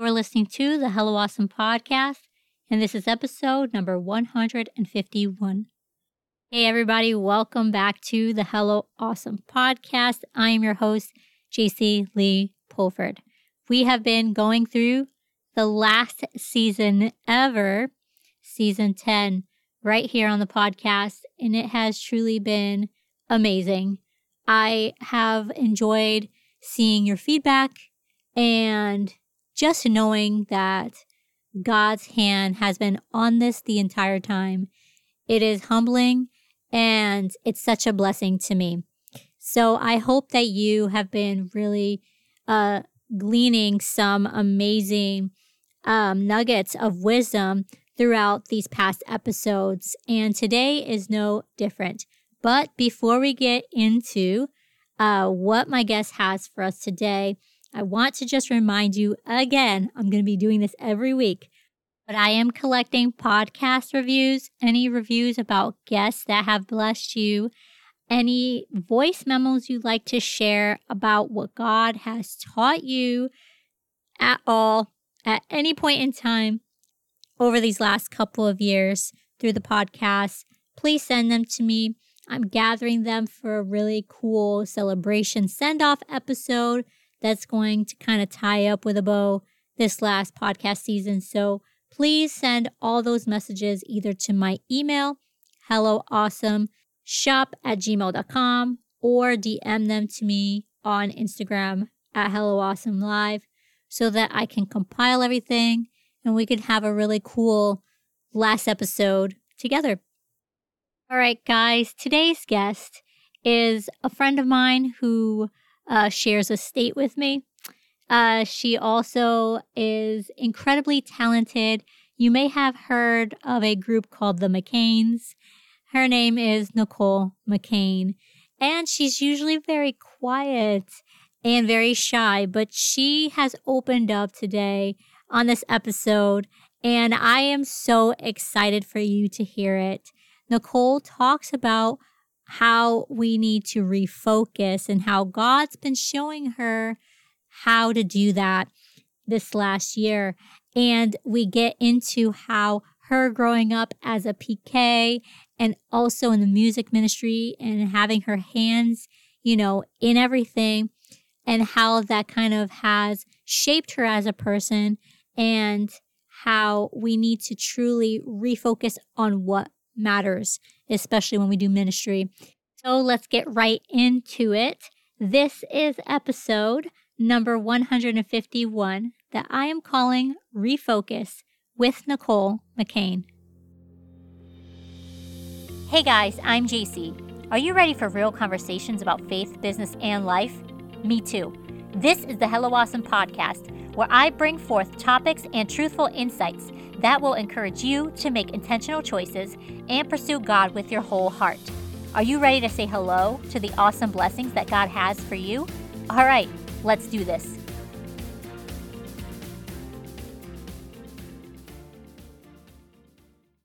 You're listening to the Hello Awesome podcast, and this is episode number 151. Hey, everybody, welcome back to the Hello Awesome podcast. I am your host, Jacy Lee Pulford. We have been going through the last season ever, season 10, right here on the podcast, and it has truly been amazing. I have enjoyed seeing your feedback and just knowing that God's hand has been on this the entire time. It is humbling and it's such a blessing to me. So I hope that you have been really uh, gleaning some amazing um, nuggets of wisdom throughout these past episodes. And today is no different. But before we get into uh, what my guest has for us today, I want to just remind you again, I'm going to be doing this every week, but I am collecting podcast reviews, any reviews about guests that have blessed you, any voice memos you'd like to share about what God has taught you at all, at any point in time over these last couple of years through the podcast. Please send them to me. I'm gathering them for a really cool celebration send off episode that's going to kind of tie up with a bow this last podcast season. So please send all those messages either to my email, hello awesome shop at gmail.com, or DM them to me on Instagram at hello awesome live so that I can compile everything and we can have a really cool last episode together. All right, guys, today's guest is a friend of mine who uh, shares a state with me. Uh, she also is incredibly talented. You may have heard of a group called the McKains. Her name is Nicole McKain, and she's usually very quiet and very shy, but she has opened up today on this episode, and I am so excited for you to hear it. Nicole talks about how we need to refocus and how God's been showing her how to do that this last year. And we get into how her growing up as a PK and also in the music ministry and having her hands, you know, in everything and how that kind of has shaped her as a person and how we need to truly refocus on what matters, especially when we do ministry. So let's get right into it. This is episode number 151 that I am calling Refocus with Nicole McKain. Hey guys, I'm Jacy. Are you ready for real conversations about faith, business, and life? Me too. This is the Hello Awesome podcast, where I bring forth topics and truthful insights that will encourage you to make intentional choices and pursue God with your whole heart. Are you ready to say hello to the awesome blessings that God has for you? All right, let's do this.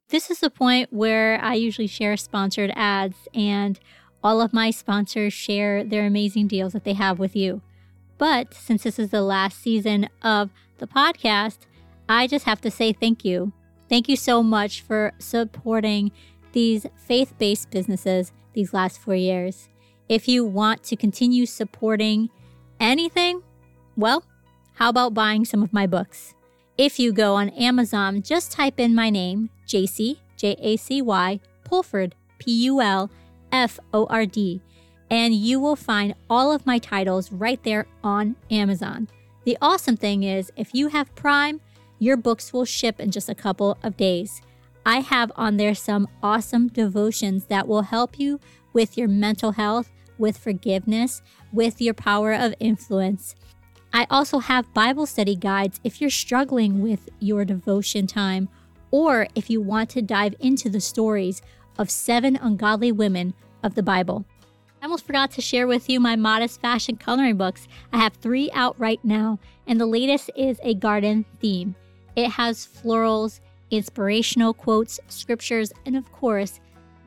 This is the point where I usually share sponsored ads, and all of my sponsors share their amazing deals that they have with you. But since this is the last season of the podcast, I just have to say thank you. Thank you so much for supporting these faith based businesses these last four years. If you want to continue supporting anything, well, how about buying some of my books? If you go on Amazon, just type in my name, Jacy, J A C Y, Pulford, P U L F O R D, and you will find all of my titles right there on Amazon. The awesome thing is, if you have Prime, your books will ship in just a couple of days. I have on there some awesome devotions that will help you with your mental health, with forgiveness, with your power of influence. I also have Bible study guides if you're struggling with your devotion time or if you want to dive into the stories of seven ungodly women of the Bible. I almost forgot to share with you my modest fashion coloring books. I have three out right now, and the latest is a garden theme. It has florals, inspirational quotes, scriptures, and of course,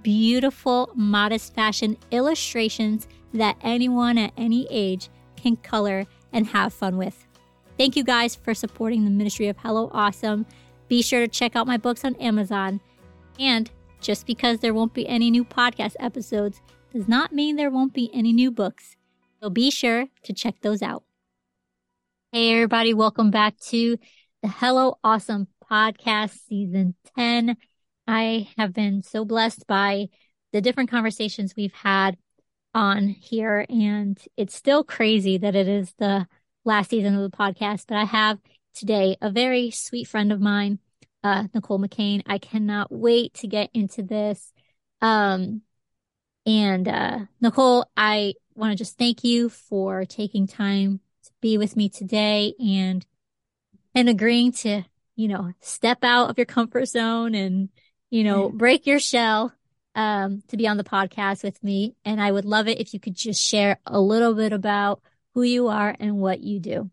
beautiful, modest fashion illustrations that anyone at any age can color and have fun with. Thank you guys for supporting the ministry of Hello Awesome. Be sure to check out my books on Amazon. And just because there won't be any new podcast episodes does not mean there won't be any new books. So be sure to check those out. Hey, everybody, welcome back to the Hello Awesome podcast, season 10. I have been so blessed by the different conversations we've had on here, and it's still crazy that it is the last season of the podcast, but I have today a very sweet friend of mine, uh, Nicole McKain. I cannot wait to get into this. Um, and, uh, Nicole, I want to just thank you for taking time to be with me today and, and agreeing to, you know, step out of your comfort zone and, you know, break your shell, um, to be on the podcast with me. And I would love it if you could just share a little bit about who you are and what you do.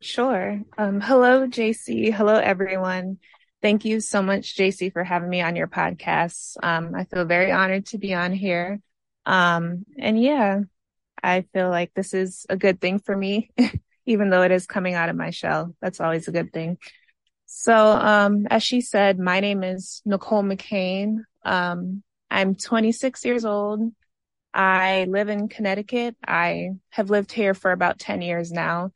Sure. Um, hello, Jacy. Hello, everyone. Thank you so much, Jacy, for having me on your podcast. Um, I feel very honored to be on here. Um, and yeah, I feel like this is a good thing for me, even though it is coming out of my shell. That's always a good thing. So, um, as she said, my name is Nicole McKain. Um, I'm 26 years old. I live in Connecticut. I have lived here for about 10 years now.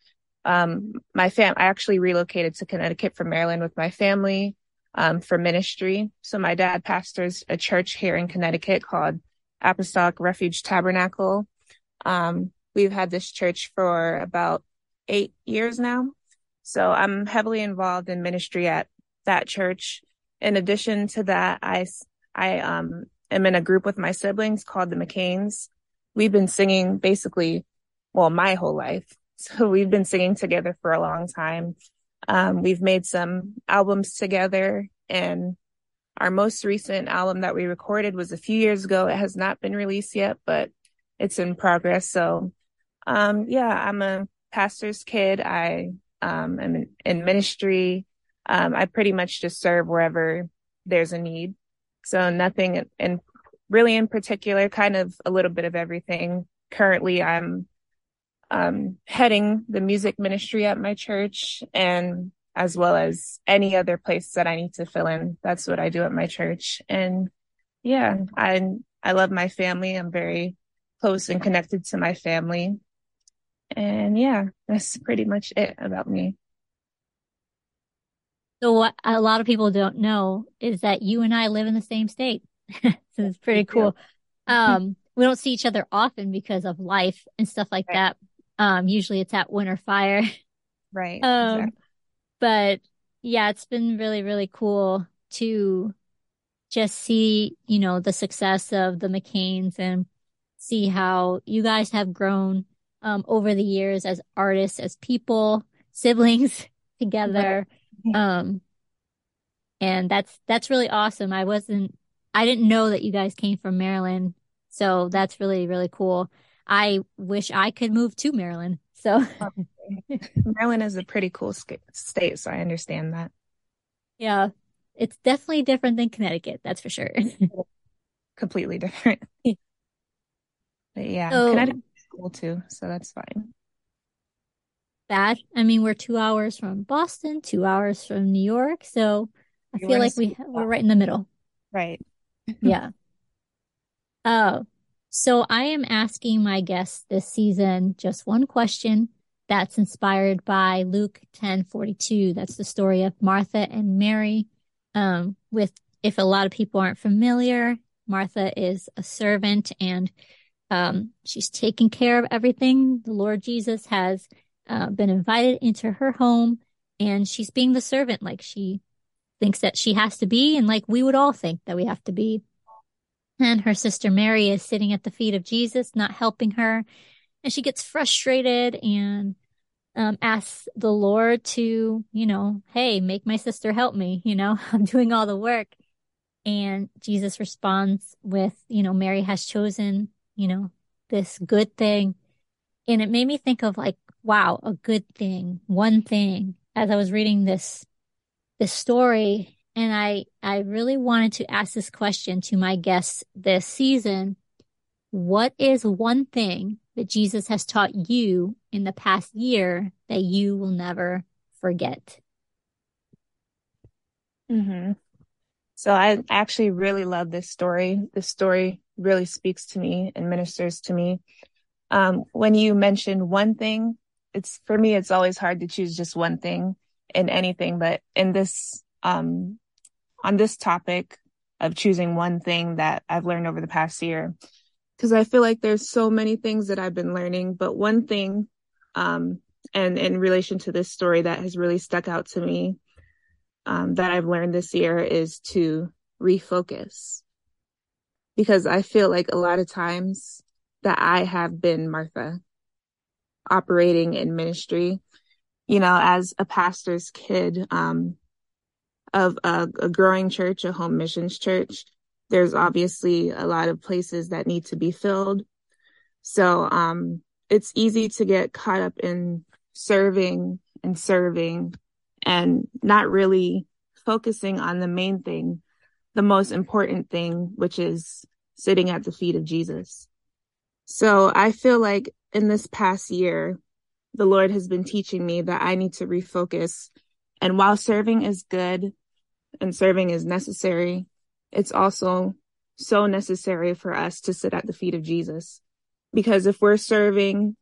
Um, my fam, I actually relocated to Connecticut from Maryland with my family, um, for ministry. So my dad pastors a church here in Connecticut called Apostolic Refuge Tabernacle. Um, we've had this church for about eight years now. So I'm heavily involved in ministry at that church. In addition to that, I, I, um, am in a group with my siblings called the McKains. We've been singing basically, well, my whole life. So we've been singing together for a long time. Um, we've made some albums together and our most recent album that we recorded was a few years ago. It has not been released yet, but it's in progress. So, um, yeah, I'm a pastor's kid. I, um, am in, in ministry. Um, I pretty much just serve wherever there's a need. So nothing in, in really in particular, kind of a little bit of everything. Currently, I'm um, heading the music ministry at my church and as well as any other place that I need to fill in. That's what I do at my church. And yeah, I, I love my family. I'm very close and connected to my family. And yeah, that's pretty much it about me. So what a lot of people don't know is that you and I live in the same state. so it's pretty cool. Um, we don't see each other often because of life and stuff like right. that. Um, usually it's at Winter Fire. Right. Um, exactly. but yeah, it's been really, really cool to just see, you know, the success of the McKains and see how you guys have grown, um, over the years as artists, as people, siblings together. Right um, and that's, that's really awesome. I wasn't, I didn't know that you guys came from Maryland. So that's really, really cool. I wish I could move to Maryland. So Maryland is a pretty cool state. So I understand that. Yeah. It's definitely different than Connecticut. That's for sure. Completely different. but yeah, so, Connecticut cool too. So that's fine bad. I mean, we're two hours from Boston, two hours from New York, so I you feel like we we're right in the middle. Right. yeah. Oh, so I am asking my guests this season just one question that's inspired by Luke ten forty two. That's the story of Martha and Mary. Um, with if a lot of people aren't familiar, Martha is a servant and um, she's taking care of everything. The Lord Jesus has uh, been invited into her home and she's being the servant like she thinks that she has to be and like we would all think that we have to be. And her sister Mary is sitting at the feet of Jesus, not helping her. And she gets frustrated and um, asks the Lord to, you know, hey, make my sister help me. You know, I'm doing all the work. And Jesus responds with, you know, Mary has chosen, you know, this good thing. And it made me think of like wow, a good thing, one thing as I was reading this, this story. And I, I really wanted to ask this question to my guests this season. What is one thing that Jesus has taught you in the past year that you will never forget? Mm-hmm. So I actually really love this story. This story really speaks to me and ministers to me. Um, when you mentioned one thing, it's for me, it's always hard to choose just one thing in anything, but in this, um, on this topic of choosing one thing that I've learned over the past year, because I feel like there's so many things that I've been learning, but one thing, um, and in relation to this story that has really stuck out to me um, that I've learned this year is to refocus. Because I feel like a lot of times that I have been Martha operating in ministry, you know, as a pastor's kid, um, of a, a growing church, a home missions church. There's obviously a lot of places that need to be filled. So, um, it's easy to get caught up in serving and serving and not really focusing on the main thing, the most important thing, which is sitting at the feet of Jesus. So I feel like in this past year, the Lord has been teaching me that I need to refocus. And while serving is good and serving is necessary, it's also so necessary for us to sit at the feet of Jesus. Because if we're serving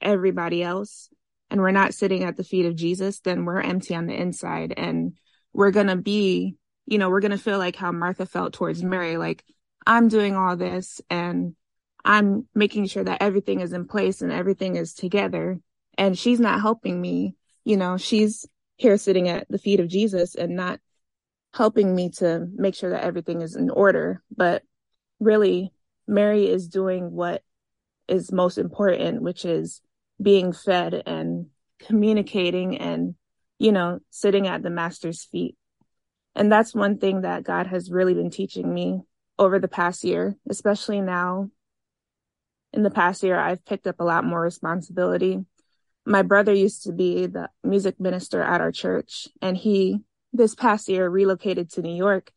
everybody else, and we're not sitting at the feet of Jesus, then we're empty on the inside and we're going to be, you know, we're going to feel like how Martha felt towards Mary. Like I'm doing all this and I'm making sure that everything is in place and everything is together. And she's not helping me. You know, she's here sitting at the feet of Jesus and not helping me to make sure that everything is in order. But really, Mary is doing what is most important, which is being fed and communicating and, you know, sitting at the master's feet. And that's one thing that God has really been teaching me over the past year, especially now. In the past year, I've picked up a lot more responsibility. My brother used to be the music minister at our church, and he, this past year, relocated to New York.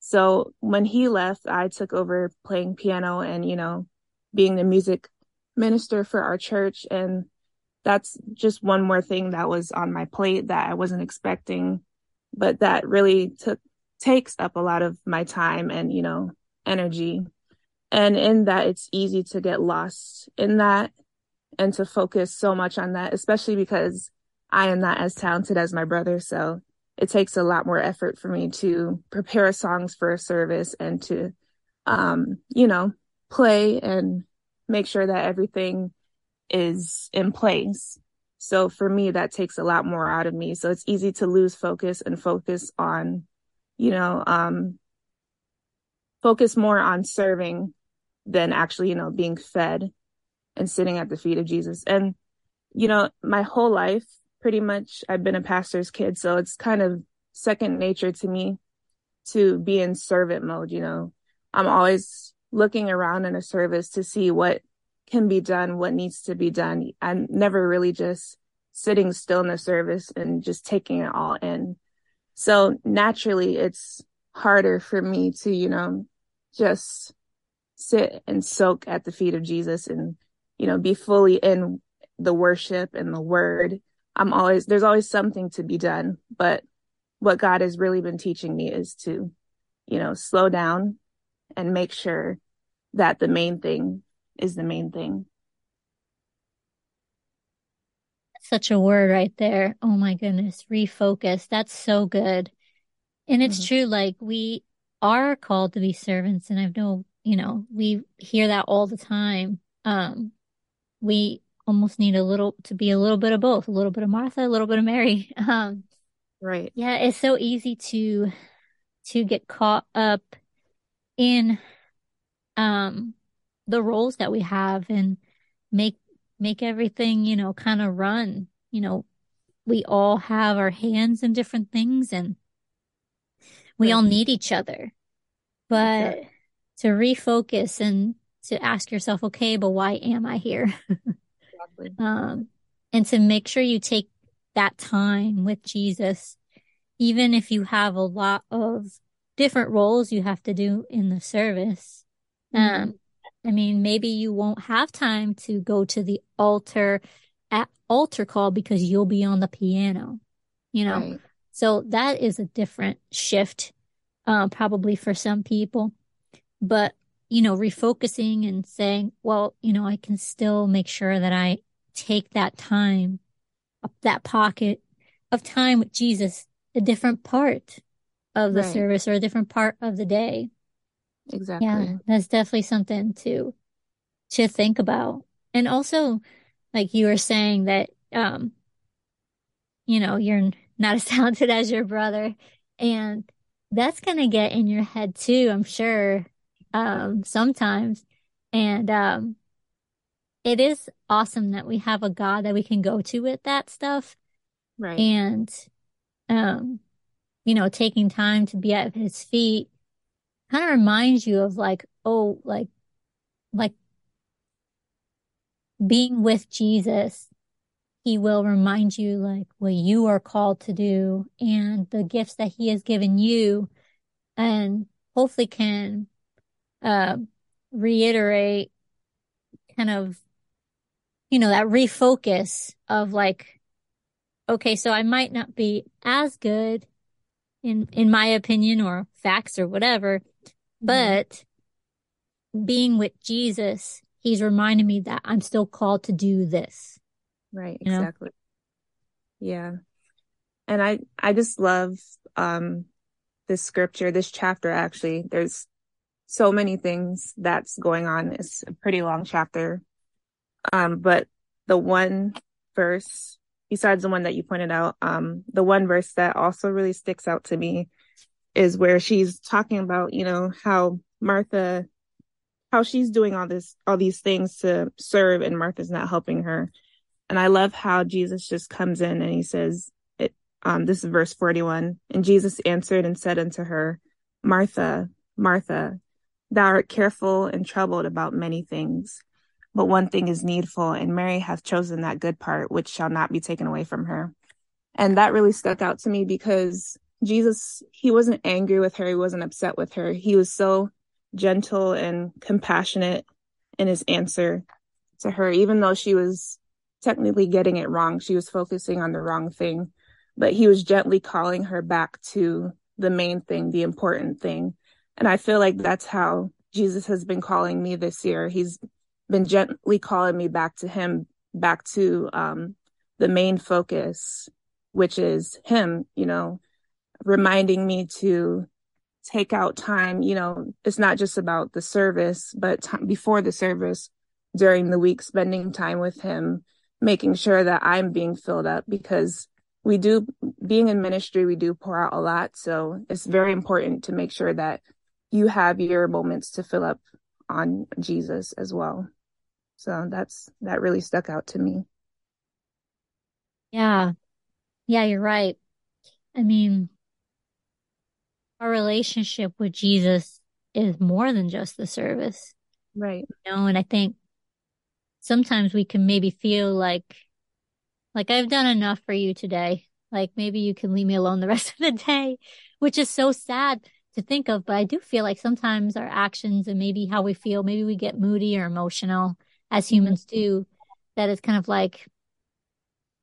So when he left, I took over playing piano and, you know, being the music minister for our church. And that's just one more thing that was on my plate that I wasn't expecting, but that really took, takes up a lot of my time and, you know, energy. And in that, it's easy to get lost in that and to focus so much on that, especially because I am not as talented as my brother. So it takes a lot more effort for me to prepare songs for a service and to, um, you know, play and make sure that everything is in place. So for me, that takes a lot more out of me. So it's easy to lose focus and focus on, you know, um, focus more on serving than actually, you know, being fed and sitting at the feet of Jesus. And, you know, my whole life, pretty much, I've been a pastor's kid. So it's kind of second nature to me to be in servant mode. You know, I'm always looking around in a service to see what can be done, what needs to be done. I'm never really just sitting still in the service and just taking it all in. So naturally it's harder for me to, you know, just sit and soak at the feet of Jesus and, you know, be fully in the worship and the word. I'm always, there's always something to be done, but what God has really been teaching me is to, you know, slow down and make sure that the main thing is the main thing. Such a word right there. Oh my goodness. Refocus. That's so good. And it's mm-hmm. true. Like we are called to be servants. And I've know, you know, we hear that all the time. Um, we almost need a little to be a little bit of both, a little bit of Martha, a little bit of Mary. Um, right. Yeah. It's so easy to, to get caught up in, um, the roles that we have and make make everything, you know, kind of run. You know, we all have our hands in different things and we right. all need each other. But sure. to refocus and to ask yourself, okay, but why am I here? exactly. um, and to make sure you take that time with Jesus, even if you have a lot of different roles you have to do in the service. Mm-hmm. Um, I mean, maybe you won't have time to go to the altar at altar call because you'll be on the piano, you know? Right. So that is a different shift, uh, probably for some people. But, you know, refocusing and saying, well, you know, I can still make sure that I take that time, that pocket of time with Jesus, a different part of the right. service or a different part of the day. Exactly. Yeah, that's definitely something to to think about. And also, like you were saying that um you know, you're not as talented as your brother and that's going to get in your head too, I'm sure. Um sometimes and um it is awesome that we have a God that we can go to with that stuff. Right. And um you know, taking time to be at his feet kind of reminds you of like, oh, like, like being with Jesus, he will remind you like what you are called to do and the gifts that he has given you and hopefully can, uh, reiterate kind of, you know, that refocus of like, okay, so I might not be as good in, in my opinion or facts or whatever, mm-hmm. but being with Jesus, he's reminding me that I'm still called to do this. Right. Exactly. Know? Yeah. And I, I just love, um, this scripture, this chapter actually. There's so many things that's going on. It's a pretty long chapter. Um, but the one verse besides the one that you pointed out, um, the one verse that also really sticks out to me is where she's talking about, you know, how Martha, how she's doing all this, all these things to serve and Martha's not helping her. And I love how Jesus just comes in and he says, it, um, this is verse 41. And Jesus answered and said unto her, Martha, Martha, thou art careful and troubled about many things but one thing is needful, and Mary hath chosen that good part, which shall not be taken away from her. And that really stuck out to me because Jesus, he wasn't angry with her, he wasn't upset with her. He was so gentle and compassionate in his answer to her, even though she was technically getting it wrong. She was focusing on the wrong thing, but he was gently calling her back to the main thing, the important thing. And I feel like that's how Jesus has been calling me this year. He's been gently calling me back to him, back to um, the main focus, which is him, you know, reminding me to take out time. You know, it's not just about the service, but t- before the service, during the week, spending time with him, making sure that I'm being filled up because we do, being in ministry, we do pour out a lot. So it's very important to make sure that you have your moments to fill up on Jesus as well. So that's, that really stuck out to me. Yeah. Yeah, you're right. I mean, our relationship with Jesus is more than just the service. Right. You know, and I think sometimes we can maybe feel like, like I've done enough for you today. Like maybe you can leave me alone the rest of the day, which is so sad to think of. But I do feel like sometimes our actions and maybe how we feel, maybe we get moody or emotional as humans do, that is kind of like,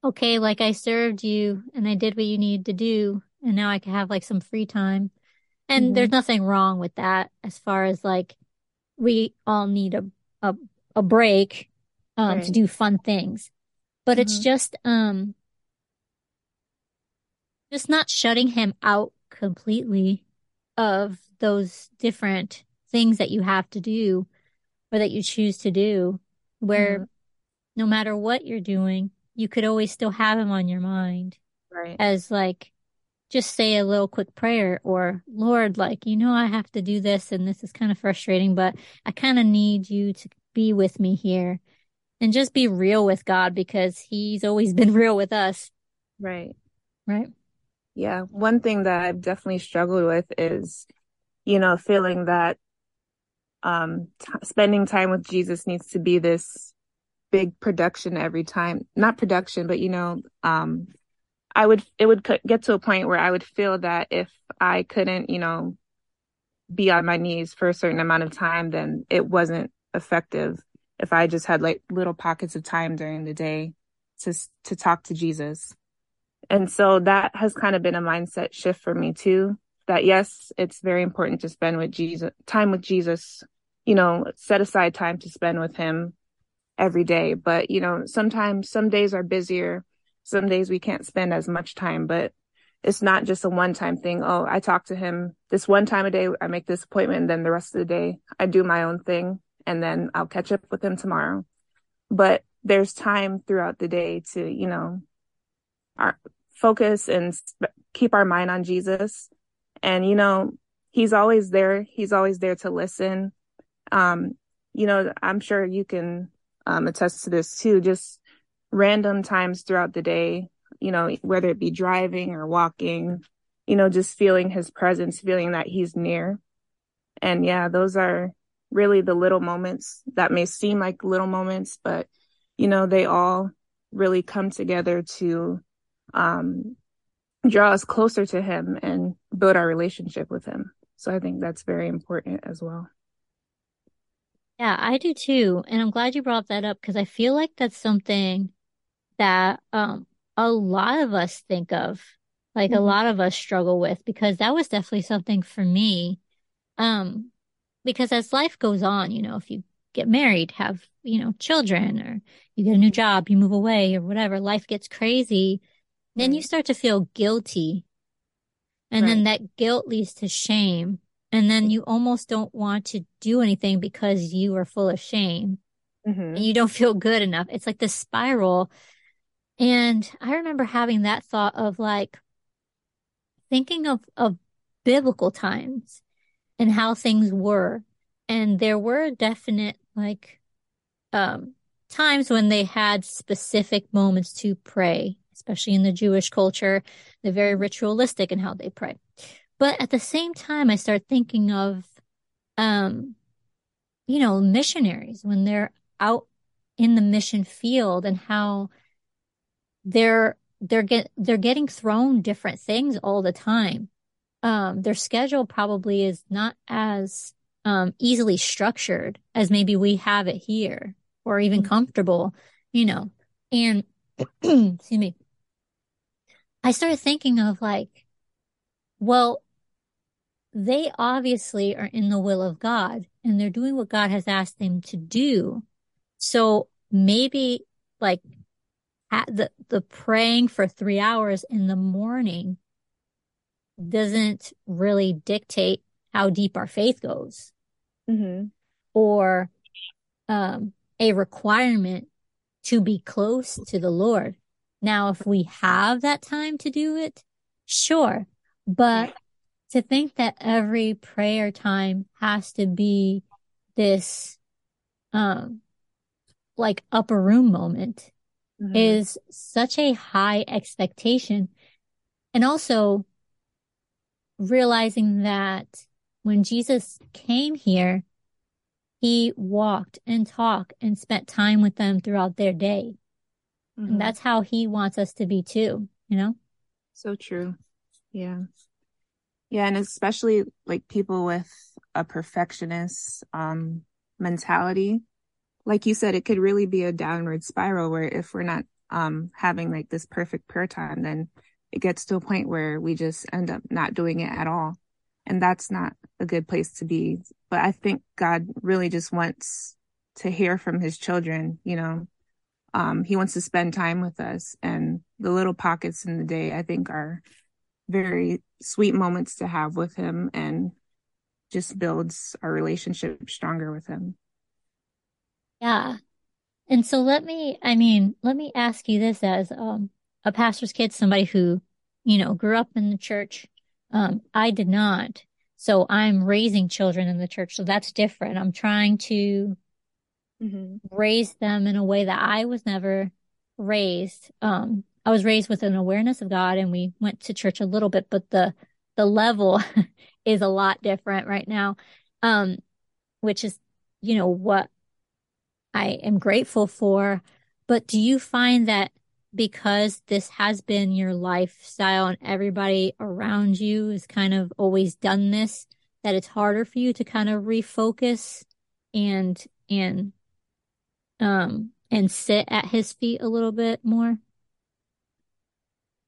okay, like I served you and I did what you need to do. And now I can have like some free time. And mm-hmm. there's nothing wrong with that as far as like we all need a, a, a break, um, right. to do fun things. But mm-hmm. it's just, um, just not shutting him out completely of those different things that you have to do or that you choose to do where mm-hmm. no matter what you're doing, you could always still have him on your mind. Right. As like, just say a little quick prayer or Lord, like, you know, I have to do this and this is kind of frustrating, but I kind of need you to be with me here and just be real with God because he's always been real with us. Right. Right. Yeah. One thing that I've definitely struggled with is, you know, feeling that um, t- spending time with Jesus needs to be this big production every time. Not production, but you know, um, I would, it would get to a point where I would feel that if I couldn't, you know, be on my knees for a certain amount of time, then it wasn't effective. If I just had like little pockets of time during the day. to to talk to Jesus. And so that has kind of been a mindset shift for me too. That yes, it's very important to spend with Jesus, time with Jesus, you know, set aside time to spend with him every day. But, you know, sometimes some days are busier. Some days we can't spend as much time, but it's not just a one time thing. Oh, I talk to him this one time a day. I make this appointment and then the rest of the day I do my own thing and then I'll catch up with him tomorrow. But there's time throughout the day to, you know, our, focus and keep our mind on Jesus. And, you know, he's always there. He's always there to listen. Um, you know, I'm sure you can um, attest to this too. Just random times throughout the day, you know, whether it be driving or walking, you know, just feeling his presence, feeling that he's near. And yeah, those are really the little moments that may seem like little moments, but you know, they all really come together to um, draw us closer to him and build our relationship with him. So I think that's very important as well. Yeah, I do too. And I'm glad you brought that up because I feel like that's something that um a lot of us think of, like mm-hmm. a lot of us struggle with because that was definitely something for me. Um because as life goes on, you know, if you get married, have, you know, children or you get a new job, you move away or whatever, life gets crazy then you start to feel guilty. And right. then that guilt leads to shame. And then you almost don't want to do anything because you are full of shame mm-hmm. and you don't feel good enough. It's like the spiral. And I remember having that thought of like thinking of, of biblical times and how things were. And there were definite like, um, times when they had specific moments to pray especially in the Jewish culture. They're very ritualistic in how they pray. But at the same time, I start thinking of, um, you know, missionaries when they're out in the mission field and how they're they're get they're getting thrown different things all the time. Um, their schedule probably is not as um, easily structured as maybe we have it here, or even mm-hmm. comfortable, you know. And excuse me. I started thinking of like, well, they obviously are in the will of God and they're doing what God has asked them to do. So maybe like the, the praying for three hours in the morning doesn't really dictate how deep our faith goes mm-hmm. or um, a requirement to be close to the Lord. Now, if we have that time to do it, sure. But to think that every prayer time has to be this, um, like upper room moment mm-hmm. is such a high expectation. And also realizing that when Jesus came here, he walked and talked and spent time with them throughout their day. Mm-hmm. And that's how he wants us to be too, you know? So true. Yeah. Yeah. And especially like people with a perfectionist, um, mentality. Like you said, it could really be a downward spiral where if we're not, um, having like this perfect prayer time, then it gets to a point where we just end up not doing it at all. And that's not a good place to be. But I think God really just wants to hear from his children, you know, um, he wants to spend time with us and the little pockets in the day, I think are very sweet moments to have with him and just builds our relationship stronger with him. Yeah. And so let me, I mean, let me ask you this as, um, a pastor's kid, somebody who, you know, grew up in the church. Um, I did not. So I'm raising children in the church. So that's different. I'm trying to mm-hmm. raise them in a way that I was never raised. Um, I was raised with an awareness of God and we went to church a little bit, but the, the level is a lot different right now. Um, which is, you know, what I am grateful for. But do you find that because this has been your lifestyle and everybody around you has kind of always done this, that it's harder for you to kind of refocus and, and um, and sit at his feet a little bit more?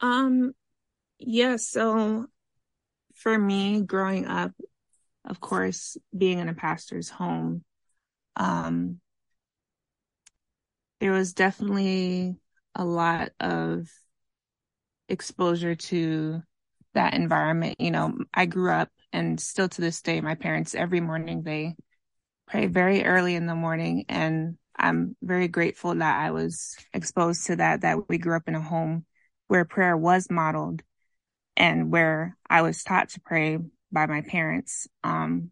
Um, yeah, so for me growing up, of course, being in a pastor's home, um, there was definitely a lot of exposure to that environment. You know, I grew up and still to this day, my parents every morning they pray very early in the morning and I'm very grateful that I was exposed to that, that we grew up in a home where prayer was modeled and where I was taught to pray by my parents. Um,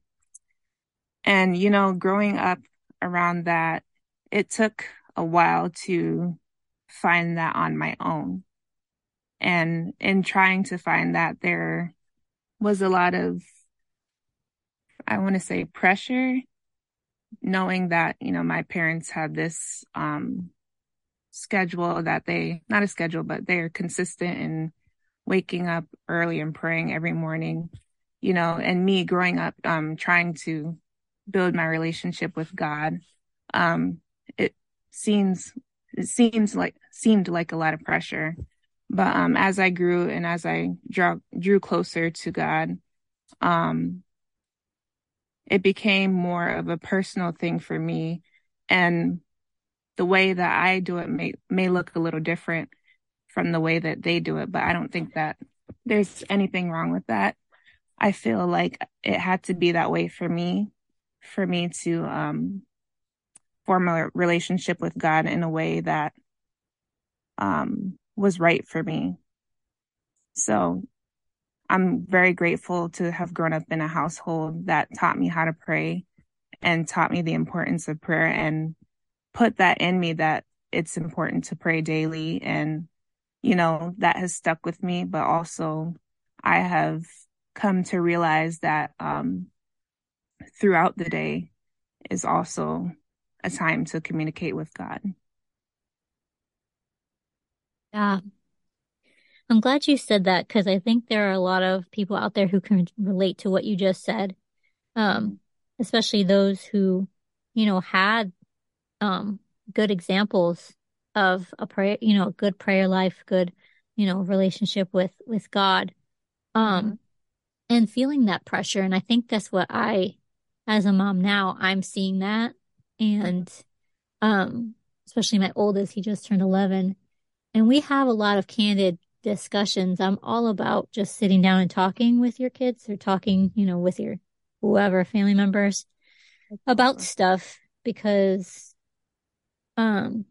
and, you know, growing up around that, it took a while to find that on my own. And in trying to find that, there was a lot of, I want to say pressure, knowing that, you know, my parents had this, um, schedule that they, not a schedule, but they're consistent in waking up early and praying every morning, you know, and me growing up, um, trying to build my relationship with God. Um, it seems, it seems like, seemed like a lot of pressure. But, um, as I grew and as I drew, drew closer to God, um, it became more of a personal thing for me. And the way that I do it may may look a little different from the way that they do it, but I don't think that there's anything wrong with that. I feel like it had to be that way for me, for me to um, form a relationship with God in a way that um, was right for me. So I'm very grateful to have grown up in a household that taught me how to pray and taught me the importance of prayer and put that in me that it's important to pray daily and you know that has stuck with me but also i have come to realize that um throughout the day is also a time to communicate with god. Yeah. I'm glad you said that because i think there are a lot of people out there who can relate to what you just said um especially those who you know had um, good examples of a prayer, you know, good prayer life, good, you know, relationship with, with God. Um, mm-hmm. and feeling that pressure. And I think that's what I, as a mom now, I'm seeing that. And, um, especially my oldest, he just turned 11 and we have a lot of candid discussions. I'm all about just sitting down and talking with your kids or talking, you know, with your whoever family members about stuff because um,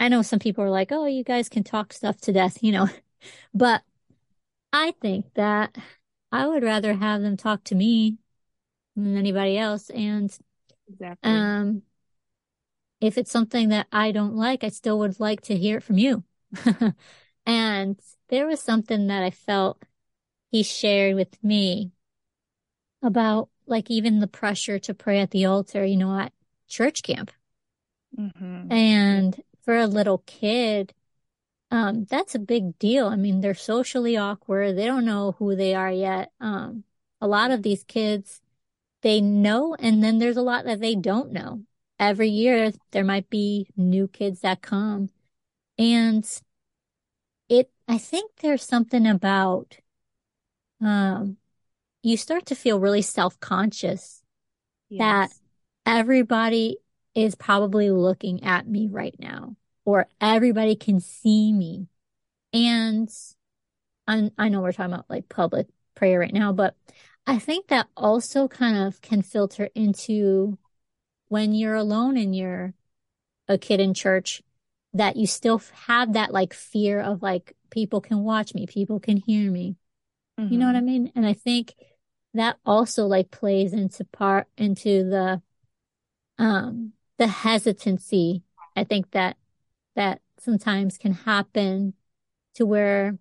I know some people are like, oh, you guys can talk stuff to death, you know, but I think that I would rather have them talk to me than anybody else. And, exactly. um, if it's something that I don't like, I still would like to hear it from you. and there was something that I felt he shared with me about like even the pressure to pray at the altar, you know, at church camp. Mm-hmm. And for a little kid, um, that's a big deal. I mean, they're socially awkward. They don't know who they are yet. Um, a lot of these kids, they know, and then there's a lot that they don't know. Every year, there might be new kids that come. And it, I think there's something about, um, you start to feel really self conscious yes. that everybody is probably looking at me right now or everybody can see me. And i I know we're talking about like public prayer right now, but I think that also kind of can filter into when you're alone and you're a kid in church that you still have that like fear of like people can watch me, people can hear me. Mm-hmm. You know what I mm-hmm. mean? And I think that also like plays into part into the um the hesitancy I think that that sometimes can happen to where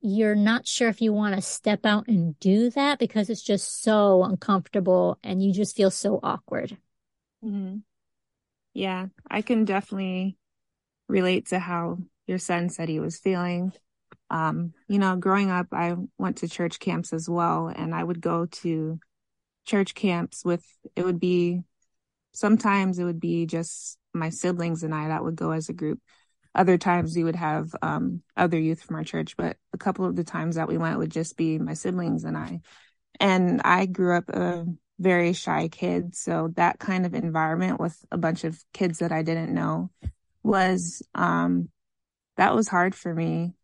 you're not sure if you want to step out and do that because it's just so uncomfortable and you just feel so awkward. Mm-hmm. Yeah, I can definitely relate to how your son said he was feeling. Um, you know, growing up, I went to church camps as well, and I would go to church camps with, it would be sometimes it would be just my siblings and I that would go as a group. Other times we would have um, other youth from our church, but a couple of the times that we went would just be my siblings and I. And I grew up a very shy kid, so that kind of environment with a bunch of kids that I didn't know was um, that was hard for me,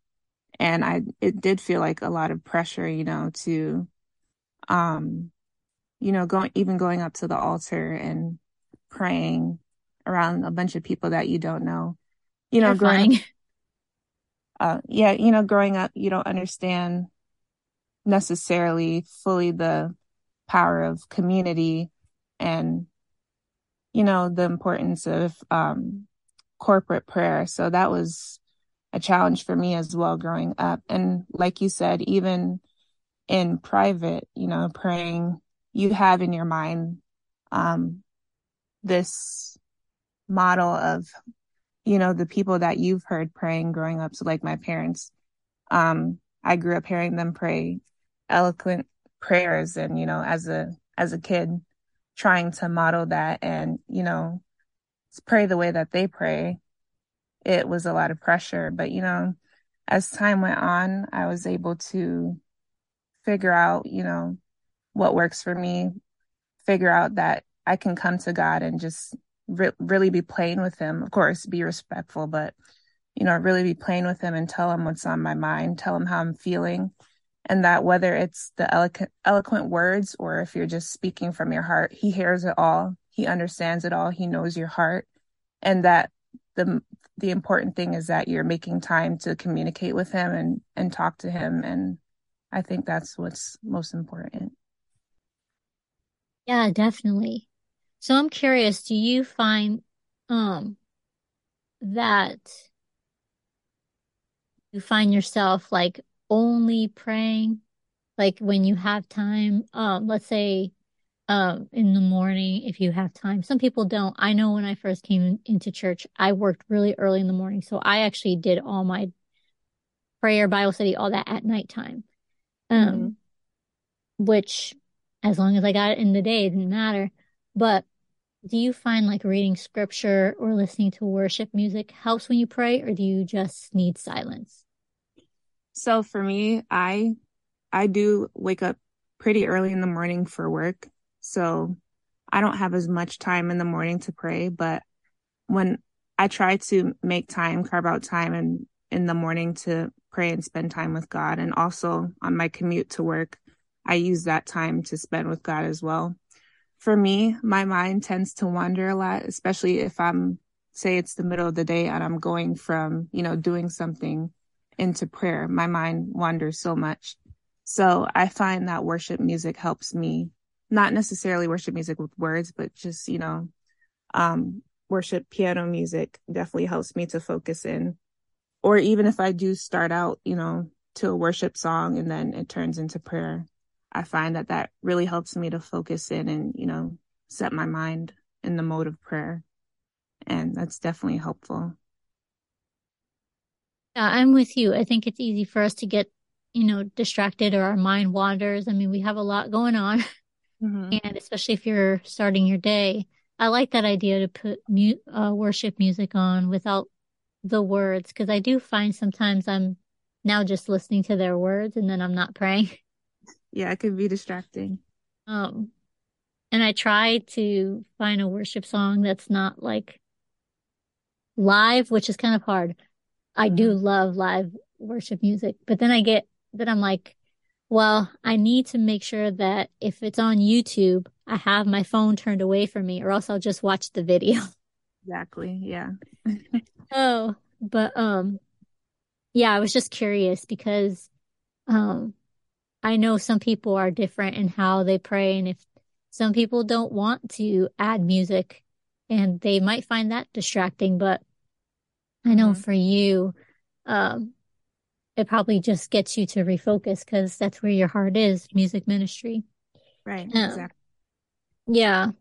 and I it did feel like a lot of pressure, you know, to um, you know, going even going up to the altar and praying around a bunch of people that you don't know you know, growing, uh, yeah, you know, growing up, you don't understand necessarily fully the power of community and, you know, the importance of, um, corporate prayer. So that was a challenge for me as well growing up. And like you said, even in private, you know, praying, you have in your mind, um, this model of you know, the people that you've heard praying growing up. So like my parents, um, I grew up hearing them pray eloquent prayers and, you know, as a, as a kid trying to model that and, you know, pray the way that they pray. It was a lot of pressure, but you know, as time went on, I was able to figure out, you know, what works for me, figure out that I can come to God and just re- really be playing with him. Of course, be respectful, but you know, really be playing with him and tell him what's on my mind, tell him how I'm feeling. And that whether it's the eloquent, eloquent words or if you're just speaking from your heart, he hears it all. He understands it all. He knows your heart. And that the, the important thing is that you're making time to communicate with him and, and talk to him. And I think that's what's most important. Yeah, definitely. So I'm curious, do you find um that you find yourself like only praying like when you have time? Um let's say um in the morning if you have time. Some people don't. I know when i first came into church i worked really early in the morning so i actually did all my prayer bible study all that at nighttime. Um mm-hmm. which as long as i got it in the day it didn't matter. But do you find like reading scripture or listening to worship music helps when you pray or do you just need silence? So for me i i do wake up pretty early in the morning for work. So i don't have as much time in the morning to pray but when i try to make time carve out time and in the morning to pray and spend time with god. And also on my commute to work i use that time to spend with god as well for me, my mind tends to wander a lot, especially if I'm, say it's the middle of the day and I'm going from, you know, doing something into prayer. My mind wanders so much. So I find that worship music helps me, not necessarily worship music with words, but just, you know, um, worship piano music definitely helps me to focus in. Or even if I do start out, you know, to a worship song and then it turns into prayer, I find that that really helps me to focus in and, you know, set my mind in the mode of prayer. And that's definitely helpful. Yeah, I'm with you. I think it's easy for us to get, you know, distracted or our mind wanders. I mean, we have a lot going on. Mm-hmm. And especially if you're starting your day, I like that idea to put mu- uh, worship music on without the words because I do find sometimes I'm now just listening to their words and then I'm not praying. yeah, it could be distracting. Um, and I try to find a worship song that's not like live, which is kind of hard. I do mm-hmm. love live worship music, but then I get that I'm like, well, I need to make sure that if it's on YouTube, I have my phone turned away from me or else I'll just watch the video. Exactly. Yeah. oh, but, um, yeah, I was just curious because, um, I know some people are different in how they pray. And if some people don't want to add music and they might find that distracting, but I know mm-hmm. for you, um, it probably just gets you to refocus because that's where your heart is music ministry. Right. Um, exactly. Yeah.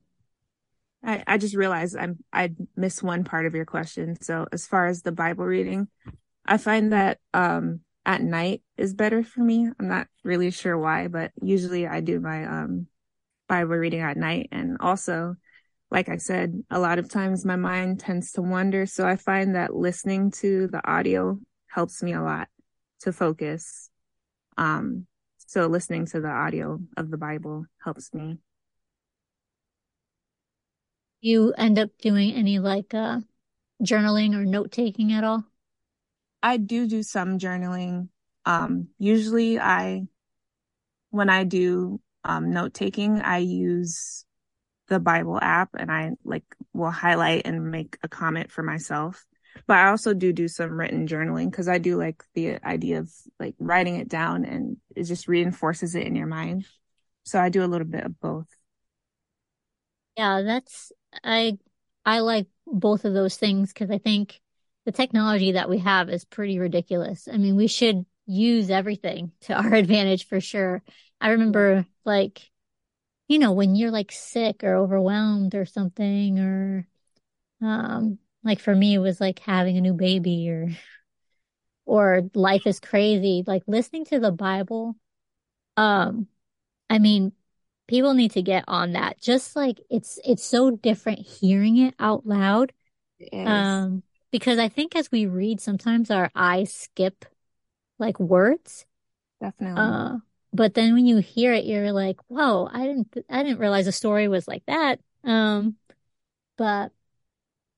I, I just realized I'm I missed one part of your question. So as far as the Bible reading, I find that um at night is better for me. I'm not really sure why, but usually I do my um Bible reading at night and also like I said, a lot of times my mind tends to wander. So I find that listening to the audio helps me a lot to focus. Um, so listening to the audio of the Bible helps me. You end up doing any like uh journaling or note taking at all? I do do some journaling. Um, usually I, when I do um, note taking, I use the Bible app and I like will highlight and make a comment for myself. But I also do do some written journaling because I do like the idea of like writing it down and it just reinforces it in your mind. So I do a little bit of both. Yeah, that's I I like both of those things because I think the technology that we have is pretty ridiculous. I mean, we should use everything to our advantage for sure. I remember like, you know, when you're like sick or overwhelmed or something, or um, like for me, it was like having a new baby or, or life is crazy. Like listening to the Bible, um, I mean, people need to get on that. Just like it's it's so different hearing it out loud. Um, because I think as we read, sometimes our eyes skip like words. Definitely. Uh, but then when you hear it, you're like, "Whoa! I didn't I didn't realize the story was like that." Um, but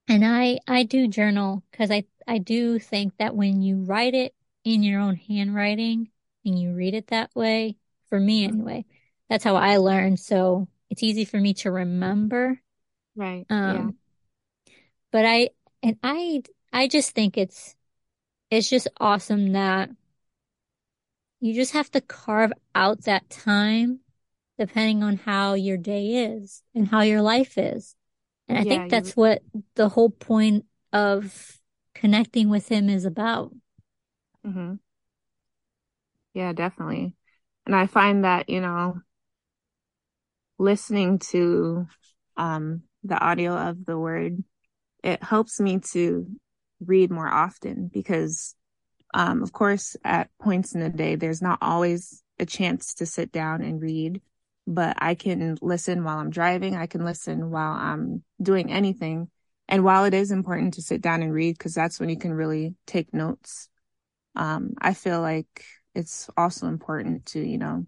and I I do journal because I I do think that when you write it in your own handwriting and you read it that way, for me anyway, that's how I learned. So it's easy for me to remember. Right. Um, yeah. but I, and I, I just think it's, it's just awesome that you just have to carve out that time depending on how your day is and how your life is. And I yeah, think that's what the whole point of connecting with him is about. Mm-hmm. Yeah, definitely. And I find that, you know, listening to um, the audio of the word, it helps me to read more often because, um, of course, at points in the day, there's not always a chance to sit down and read, but I can listen while I'm driving. I can listen while I'm doing anything. And while it is important to sit down and read, because that's when you can really take notes, um, I feel like it's also important to, you know,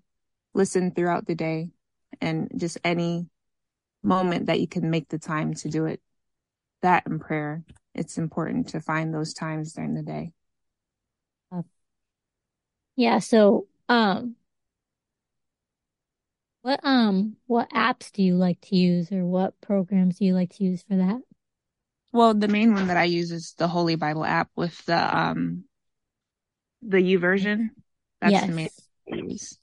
listen throughout the day and just any moment that you can make the time to do it. That in prayer, it's important to find those times during the day. Yeah. So, um, what, um, what apps do you like to use or what programs do you like to use for that? Well, the main one that I use is the Holy Bible app with the, um, the YouVersion. That's yes. the main I use.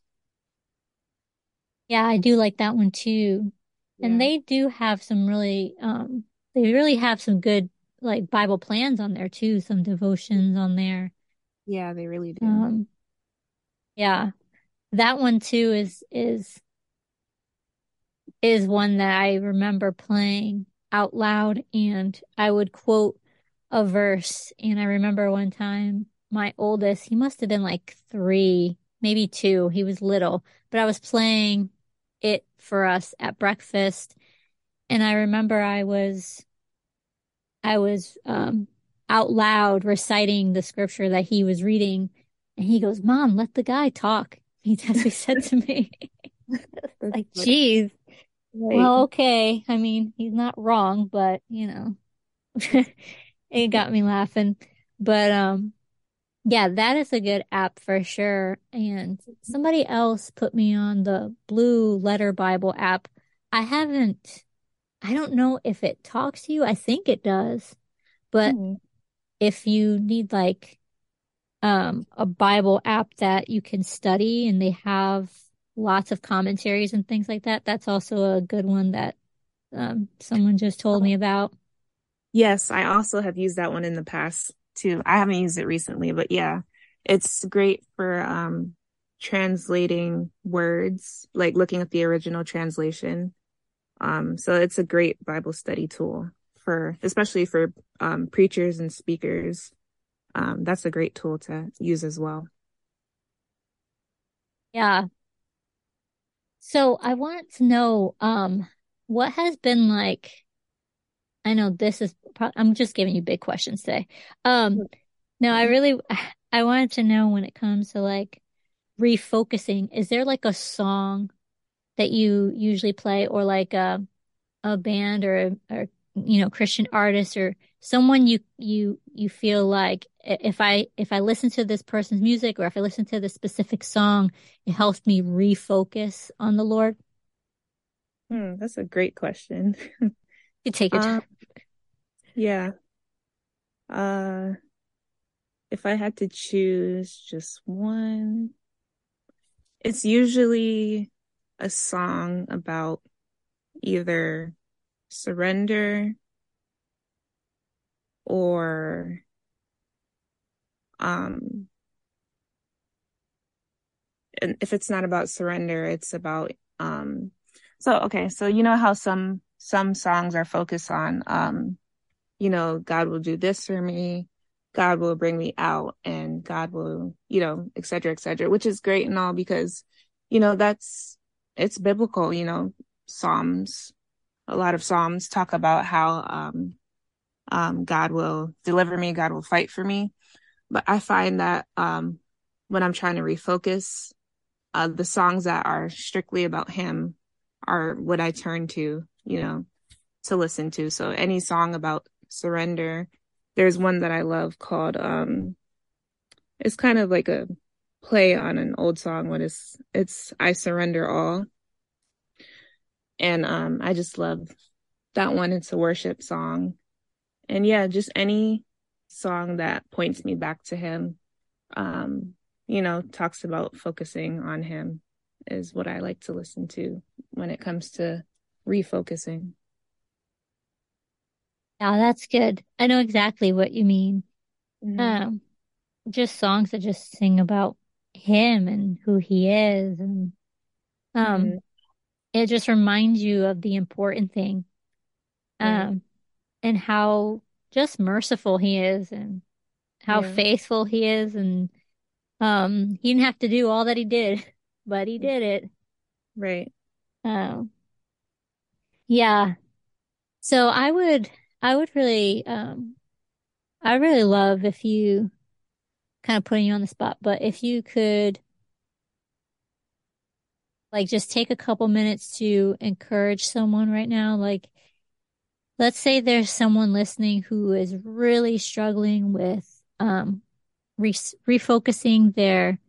Yeah, I do like that one too. Yeah. And they do have some really, um, they really have some good like Bible plans on there too, some devotions on there. Yeah, they really do. Um, yeah. That one too is, is, is one that I remember playing out loud and I would quote a verse. And I remember one time my oldest, he must have been like three, maybe two. He was little, but I was playing it for us at breakfast. And I remember I was, I was, um, out loud reciting the scripture that he was reading. And he goes, mom, let the guy talk. He, that's what he said to me. like, geez. Right. Well, okay. I mean, he's not wrong, but you know, it got me laughing. But, um, yeah, that is a good app for sure. And somebody else put me on the Blue Letter Bible app. I haven't, I don't know if it talks to you. I think it does. But mm-hmm. if you need like um, a Bible app that you can study and they have lots of commentaries and things like that, that's also a good one that um, someone just told me about. Yes, I also have used that one in the past too. I haven't used it recently, but yeah, it's great for um, translating words, like looking at the original translation. Um, so it's a great Bible study tool for, especially for um, preachers and speakers. Um, that's a great tool to use as well. Yeah. So I want to know, um, what has been like I know this is, pro- I'm just giving you big questions today. Um, no, I really, I wanted to know when it comes to like refocusing, is there like a song that you usually play or like a, a band or, or, you know, Christian artist or someone you, you, you feel like if I, if I listen to this person's music or if I listen to this specific song, it helps me refocus on the Lord? Hmm, that's a great question. You take your time. Um, yeah. Uh, if I had to choose just one, it's usually a song about either surrender or um and if it's not about surrender it's about um so okay so you know how some some songs are focused on um you know god will do this for me god will bring me out and god will you know et cetera et cetera which is great and all because you know that's it's biblical you know psalms a lot of psalms talk about how um um god will deliver me god will fight for me. But i find that um when i'm trying to refocus uh the songs that are strictly about him are what i turn to you know to listen to. So any song about surrender there's one that i love called um it's kind of like a play on an old song when it's it's i surrender all and um i just love that one it's a worship song and yeah just any song that points me back to him um you know talks about focusing on him is what i like to listen to when it comes to refocusing Yeah, that's good. I know exactly what you mean. Mhm. Um, just songs that just sing about him and who he is and um Mhm. it just reminds you of the important thing. Um and how just merciful he is and how Yeah. faithful he is and um he didn't have to do all that he did, but he did it. right Um yeah. So I would I would really um I really love if you kind of putting you on the spot, but if you could like just take a couple minutes to encourage someone right now, like let's say there's someone listening who is really struggling with um re refocusing their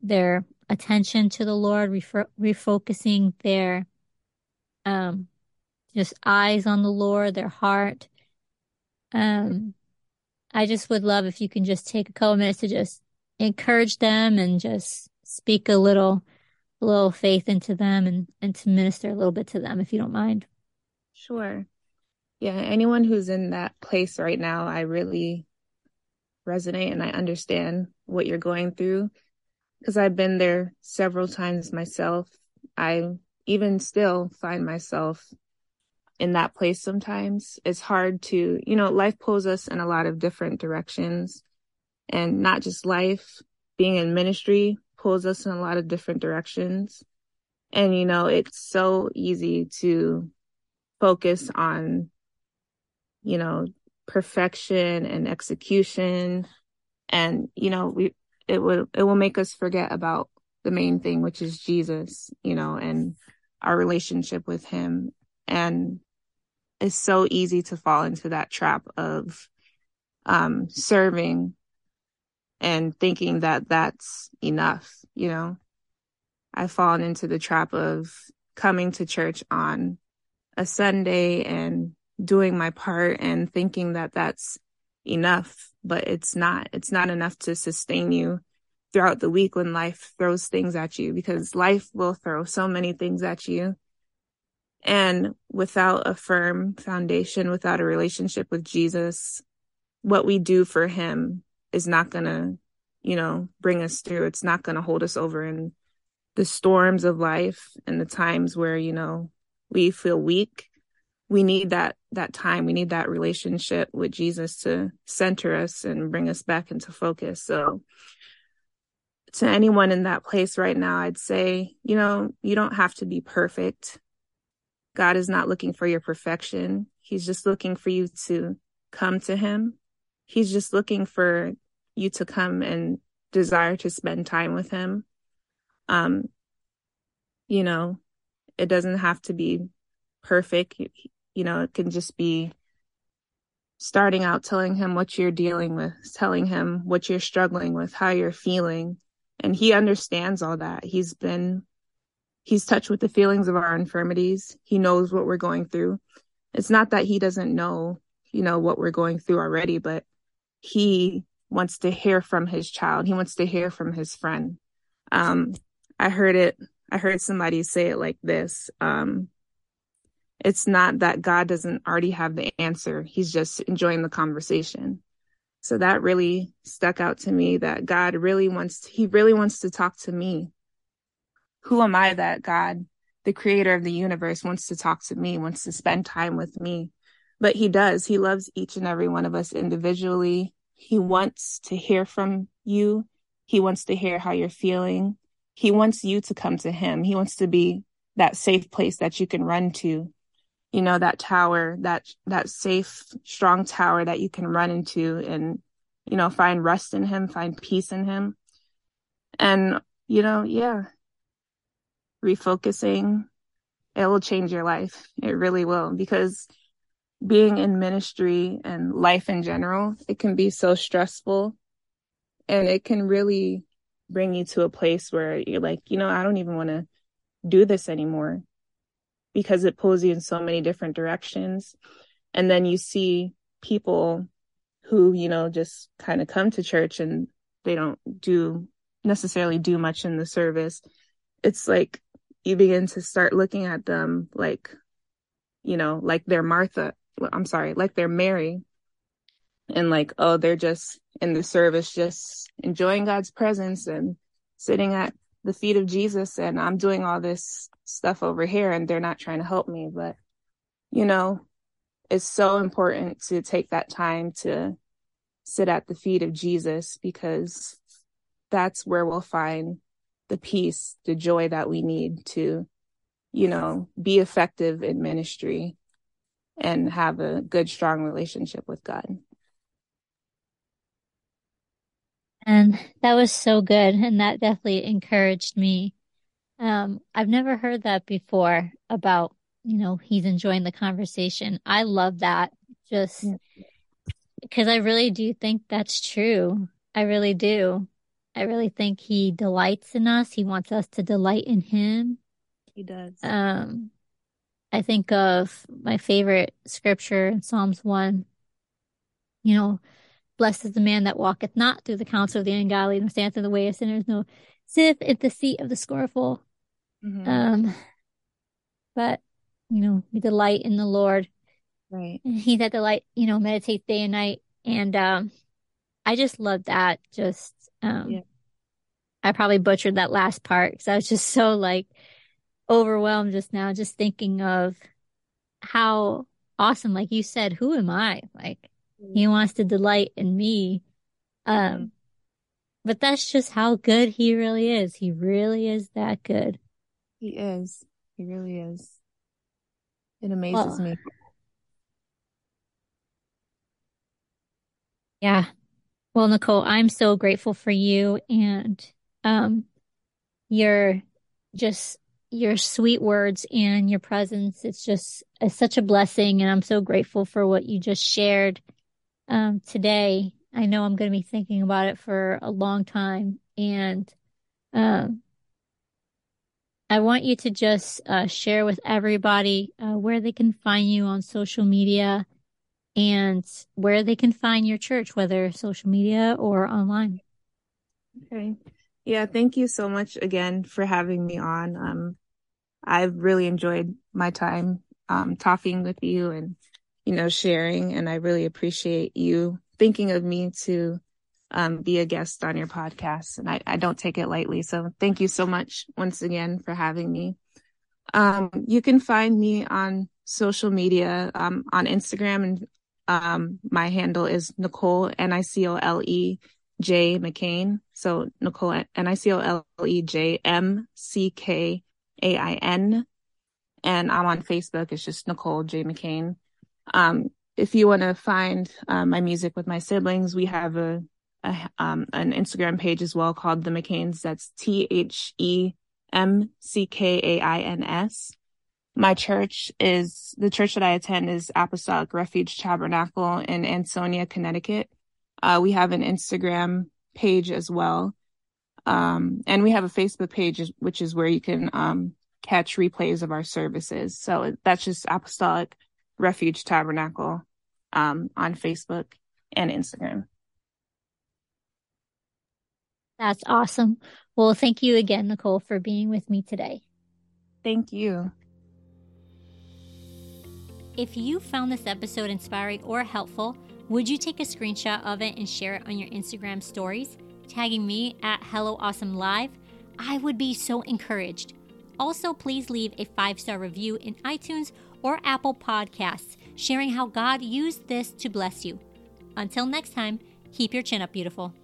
their attention to the Lord, refo refocusing their um just eyes on the Lord, their heart. Um I just would love if you can just take a couple minutes to just encourage them and just speak a little, a little faith into them and, and to minister a little bit to them, if you don't mind. Sure. Yeah, anyone who's in that place right now, I really resonate and I understand what you're going through because I've been there several times myself. I even still find myself in that place sometimes. It's hard to, you know, life pulls us in a lot of different directions and not just life, being in ministry pulls us in a lot of different directions. And, you know, it's so easy to focus on, you know, perfection and execution. And, you know, we, it will, it will make us forget about the main thing, which is Jesus, you know, and our relationship with him. And it's so easy to fall into that trap of, um, serving and thinking that that's enough, you know. I've fallen into the trap of coming to church on a Sunday and doing my part and thinking that that's enough, but it's not. It's not enough to sustain you throughout the week when life throws things at you because life will throw so many things at you. And without a firm foundation, without a relationship with Jesus, what we do for him is not going to, you know, bring us through. It's not going to hold us over in the storms of life and the times where, you know, we feel weak. We need that, that time. We need that relationship with Jesus to center us and bring us back into focus. So to anyone in that place right now, I'd say, you know, you don't have to be perfect. God is not looking for your perfection. He's just looking for you to come to him. He's just looking for you to come and desire to spend time with him. Um, you know, it doesn't have to be perfect. You know, it can just be starting out telling him what you're dealing with, telling him what you're struggling with, how you're feeling. And he understands all that. He's been, he's touched with the feelings of our infirmities. He knows what we're going through. It's not that he doesn't know, you know, what we're going through already, but he wants to hear from his child. He wants to hear from his friend. Um, I heard it, I heard somebody say it like this. Um, it's not that God doesn't already have the answer. He's just enjoying the conversation. So that really stuck out to me that God really wants, he really wants to talk to me. Who am I that God, the creator of the universe wants to talk to me, wants to spend time with me? But he does. He loves each and every one of us individually. He wants to hear from you. He wants to hear how you're feeling. He wants you to come to him. He wants to be that safe place that you can run to you know that tower that that safe strong tower that you can run into and you know find rest in him find peace in him and you know yeah refocusing it will change your life it really will because being in ministry and life in general it can be so stressful and it can really bring you to a place where you're like you know i don't even want to do this anymore because it pulls you in so many different directions. And then you see people who, you know, just kind of come to church and they don't do necessarily do much in the service. It's like you begin to start looking at them like, you know, like they're Martha. I'm sorry, like they're Mary. And like, oh, they're just in the service, just enjoying God's presence and sitting at the feet of Jesus and I'm doing all this stuff over here and they're not trying to help me. But, you know, it's so important to take that time to sit at the feet of Jesus because that's where we'll find the peace, the joy that we need to, you know, be effective in ministry and have a good, strong relationship with God. And that was so good. And that definitely encouraged me. Um, I've never heard that before about, you know, he's enjoying the conversation. I love that just because I really do think that's true. I really do. I really think he delights in us. He wants us to delight in him. He does. Um, I think of my favorite scripture in Psalms 1. You know, Blessed is the man that walketh not through the counsel of the ungodly, nor standeth in the way of sinners, nor sitteth at the seat of the scornful. Mm-hmm. Um, but you know, we delight in the Lord. Right. And he that delight, you know, meditates day and night. And um, I just love that. Just um, yeah. I probably butchered that last part because I was just so like overwhelmed just now, just thinking of how awesome, like you said, who am I? Like he wants to delight in me. Um, but that's just how good he really is. He really is that good. He is. He really is. It amazes well, me. Yeah. Well, Nicole, I'm so grateful for you and um your just your sweet words and your presence. It's just it's such a blessing and I'm so grateful for what you just shared um, today. I know I'm going to be thinking about it for a long time. And um, I want you to just uh, share with everybody uh, where they can find you on social media and where they can find your church, whether social media or online. Okay. Yeah, thank you so much again for having me on. Um, I've really enjoyed my time um, talking with you and you know, sharing. And I really appreciate you thinking of me to um, be a guest on your podcast. And I, I don't take it lightly. So thank you so much once again for having me. Um, you can find me on social media, um, on Instagram and, um, my handle is Nicole, N-I-C-O-L-E J McKain. So Nicole, N-I-C-O-L-E J M C K A I N. And I'm on Facebook. It's just Nicole J McKain. Um, if you want to find uh, my music with my siblings, we have a, a um, an Instagram page as well called the McKains. That's T H E M C K A I N S. My church is the church that I attend is Apostolic Refuge Tabernacle in Ansonia, Connecticut. Uh, we have an Instagram page as well. Um, and we have a Facebook page, which is where you can um, catch replays of our services. So that's just Apostolic Refuge Tabernacle um, on Facebook and Instagram. That's awesome. Well, thank you again, Nicole, for being with me today. Thank you. If you found this episode inspiring or helpful, would you take a screenshot of it and share it on your Instagram stories, tagging me at Hello Awesome Live? I would be so encouraged. Also, please leave a five star review in iTunes or Apple Podcasts, sharing how God used this to bless you. Until next time, keep your chin up, beautiful.